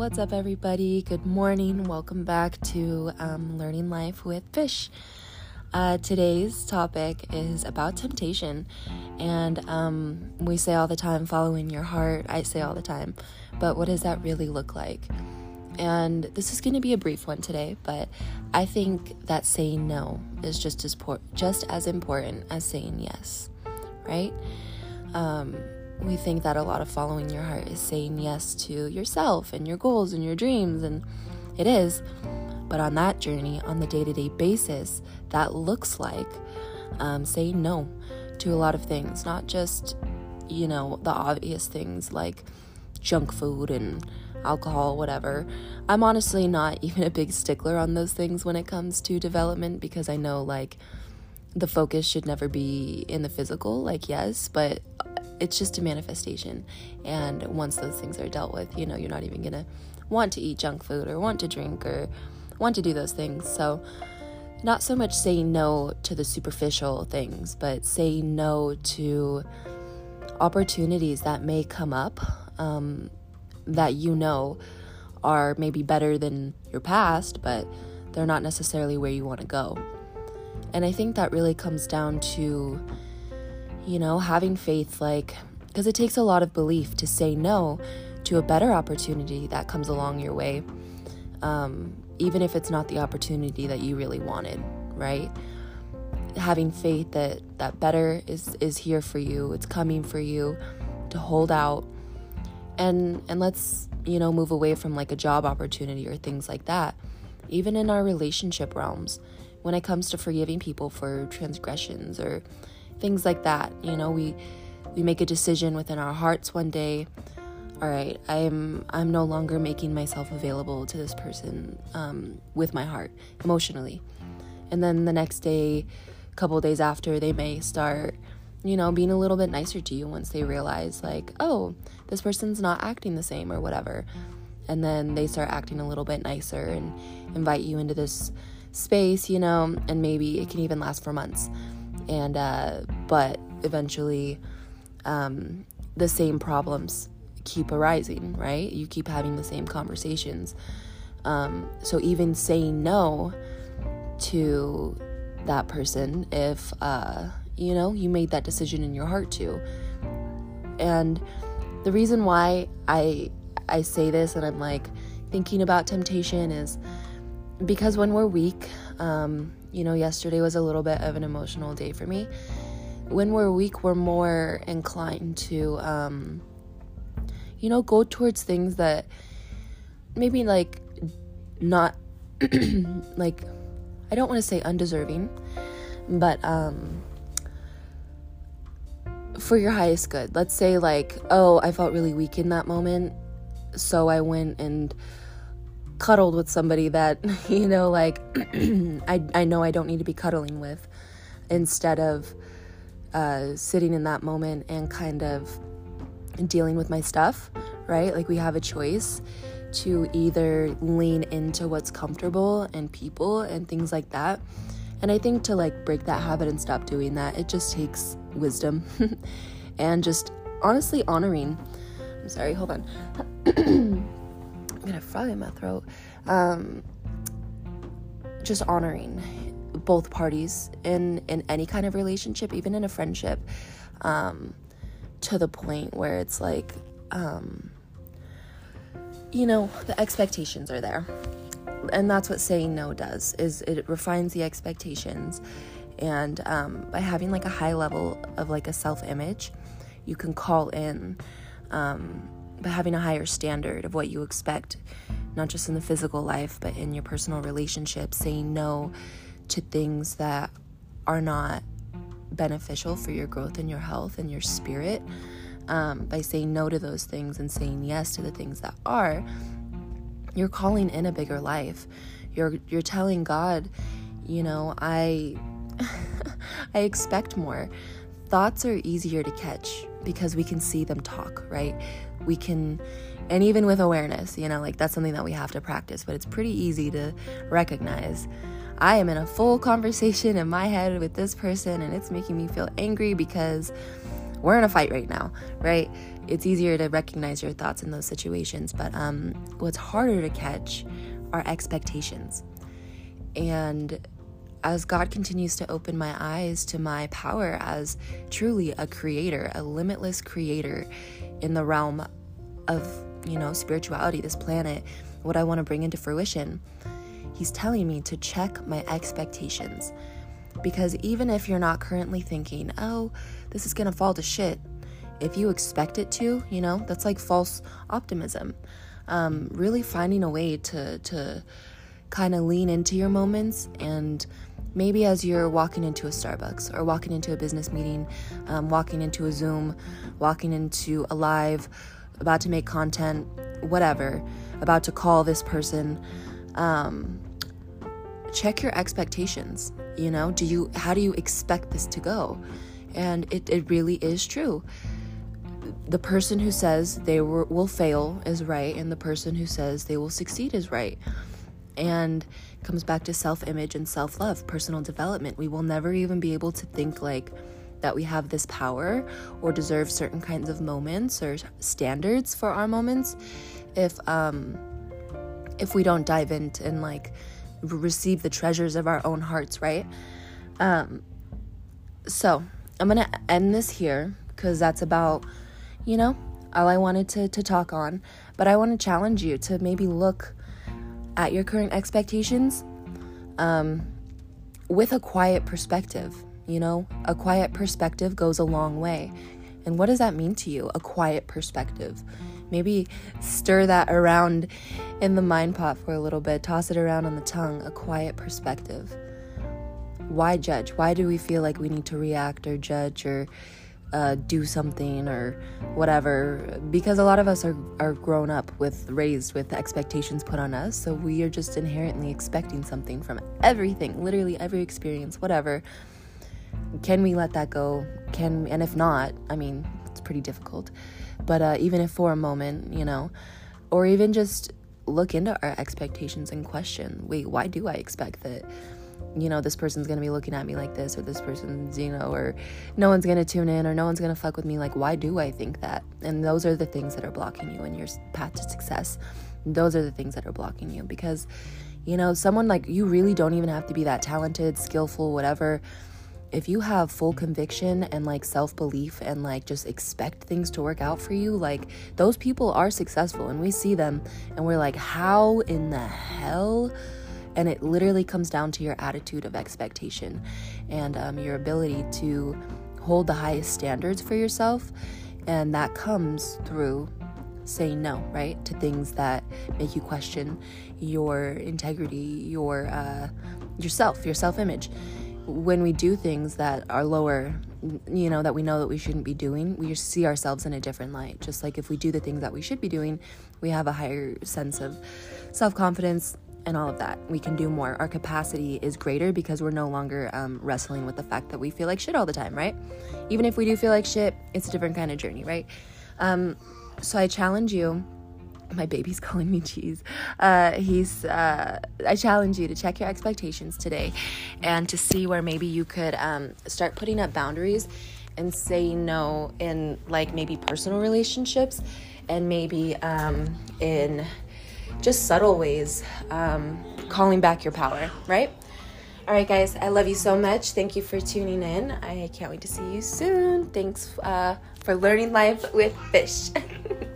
what's up, everybody? Good morning. Welcome back to um, Learning Life with Fish. Uh, today's topic is about temptation. And um, we say all the time, following your heart. I say all the time. But what does that really look like? And this is going to be a brief one today, but I think that saying no is just as, por- just as important as saying yes, right? Um, we think that a lot of following your heart is saying yes to yourself and your goals and your dreams, and it is. But on that journey, on the day to day basis, that looks like um, saying no to a lot of things, not just, you know, the obvious things like junk food and alcohol, whatever. I'm honestly not even a big stickler on those things when it comes to development because I know, like, the focus should never be in the physical, like, yes, but it's just a manifestation. And once those things are dealt with, you know, you're not even gonna want to eat junk food or want to drink or want to do those things. So, not so much saying no to the superficial things, but saying no to opportunities that may come up um, that you know are maybe better than your past, but they're not necessarily where you want to go. And I think that really comes down to you know, having faith, like, because it takes a lot of belief to say no to a better opportunity that comes along your way, um, even if it's not the opportunity that you really wanted, right? Having faith that that better is is here for you, it's coming for you, to hold out, and and let's you know move away from like a job opportunity or things like that. Even in our relationship realms, when it comes to forgiving people for transgressions or things like that. You know, we we make a decision within our hearts one day. All right, I'm I'm no longer making myself available to this person um, with my heart emotionally, and then the next day, a couple days after, they may start, you know, being a little bit nicer to you once they realize like, oh, this person's not acting the same or whatever, and then they start acting a little bit nicer and invite you into this space, you know, and maybe it can even last for months and uh, but eventually um, the same problems keep arising right? You keep having the same conversations. Um, so even saying no to that person if uh, you know you made that decision in your heart to. And the reason why i i say this and i'm like thinking about temptation is because when we're weak um, you know, yesterday was a little bit of an emotional day for me. When we're weak, we're more inclined to, um, you know, go towards things that maybe like not like I don't want to say undeserving, but um for your highest good. Let's say like, oh, I felt really weak in that moment, so I went and cuddled with somebody that, you know, like I, I know I don't need to be cuddling with instead of uh, sitting in that moment and kind of dealing with my stuff, right? Like we have a choice to either lean into what's comfortable and people and things like that. And I think to like break that habit and stop doing that, it just takes wisdom and just honestly honoring. I'm sorry, hold on. I'm gonna in my throat. Um, just honoring both parties in in any kind of relationship, even in a friendship, um, to the point where it's like, um, you know, the expectations are there, and that's what saying no does. Is it refines the expectations, and um, by having like a high level of like a self image, you can call in. Um, but having a higher standard of what you expect, not just in the physical life, but in your personal relationships, saying no to things that are not beneficial for your growth and your health and your spirit. Um, by saying no to those things and saying yes to the things that are, you're calling in a bigger life. You're you're telling God, you know, I I expect more. Thoughts are easier to catch because we can see them talk, right? We can, and even with awareness, you know, like that's something that we have to practice, but it's pretty easy to recognize. I am in a full conversation in my head with this person, and it's making me feel angry because we're in a fight right now, right? It's easier to recognize your thoughts in those situations, but um, what's harder to catch are expectations. And as God continues to open my eyes to my power as truly a creator, a limitless creator in the realm of, you know, spirituality, this planet, what I want to bring into fruition, He's telling me to check my expectations. Because even if you're not currently thinking, oh, this is going to fall to shit, if you expect it to, you know, that's like false optimism. Um, really finding a way to, to kind of lean into your moments and maybe as you're walking into a Starbucks or walking into a business meeting, um, walking into a Zoom, walking into a live, about to make content, whatever, about to call this person. Um, check your expectations you know? Do you how do you expect this to go? And it, it really is true. The person who says they were, will fail is right and the person who says they will succeed is right and comes back to self-image and self-love personal development we will never even be able to think like that we have this power or deserve certain kinds of moments or standards for our moments if um if we don't dive into and like receive the treasures of our own hearts, right? Um, so I'm gonna end this here because that's about, you know, all I wanted to, to talk on. But I want to challenge you to maybe look at your current expectations um, with a quiet perspective. You know, a quiet perspective goes a long way. And what does that mean to you? A quiet perspective. Maybe stir that around in the mind pot for a little bit, toss it around on the tongue, a quiet perspective. Why judge? Why do we feel like we need to react or judge or uh, do something or whatever? Because a lot of us are, are grown up with, raised with expectations put on us. So we are just inherently expecting something from everything, literally every experience, whatever. Can we let that go? Can, and if not, I mean, it's pretty difficult but uh, even if for a moment, you know, or even just look into our expectations and question wait, why do I expect that? You know, this person's gonna be looking at me like this, or this person's, you know, or no one's gonna tune in, or no one's gonna fuck with me. Like, why do I think that? And those are the things that are blocking you in your path to success. Those are the things that are blocking you because, you know, someone like you really don't even have to be that talented, skillful, whatever if you have full conviction and like self belief and like just expect things to work out for you, like those people are successful and we see them and we're like, how in the hell? And it literally comes down to your attitude of expectation and um, your ability to hold the highest standards for yourself. And that comes through saying no, right? To things that make you question your integrity, your uh, yourself, your self image when we do things that are lower, you know, that we know that we shouldn't be doing, we see ourselves in a different light. Just like if we do the things that we should be doing, we have a higher sense of self confidence and all of that. We can do more. Our capacity is greater because we're no longer um, wrestling with the fact that we feel like shit all the time, right? Even if we do feel like shit, it's a different kind of journey, right? Um, so I challenge you my baby's calling me cheese. Uh, he's. Uh, I challenge you to check your expectations today, and to see where maybe you could um, start putting up boundaries and say no in like maybe personal relationships, and maybe um, in just subtle ways, um, calling back your power. Right. All right, guys, I love you so much. Thank you for tuning in. I can't wait to see you soon. Thanks uh, for learning life with fish.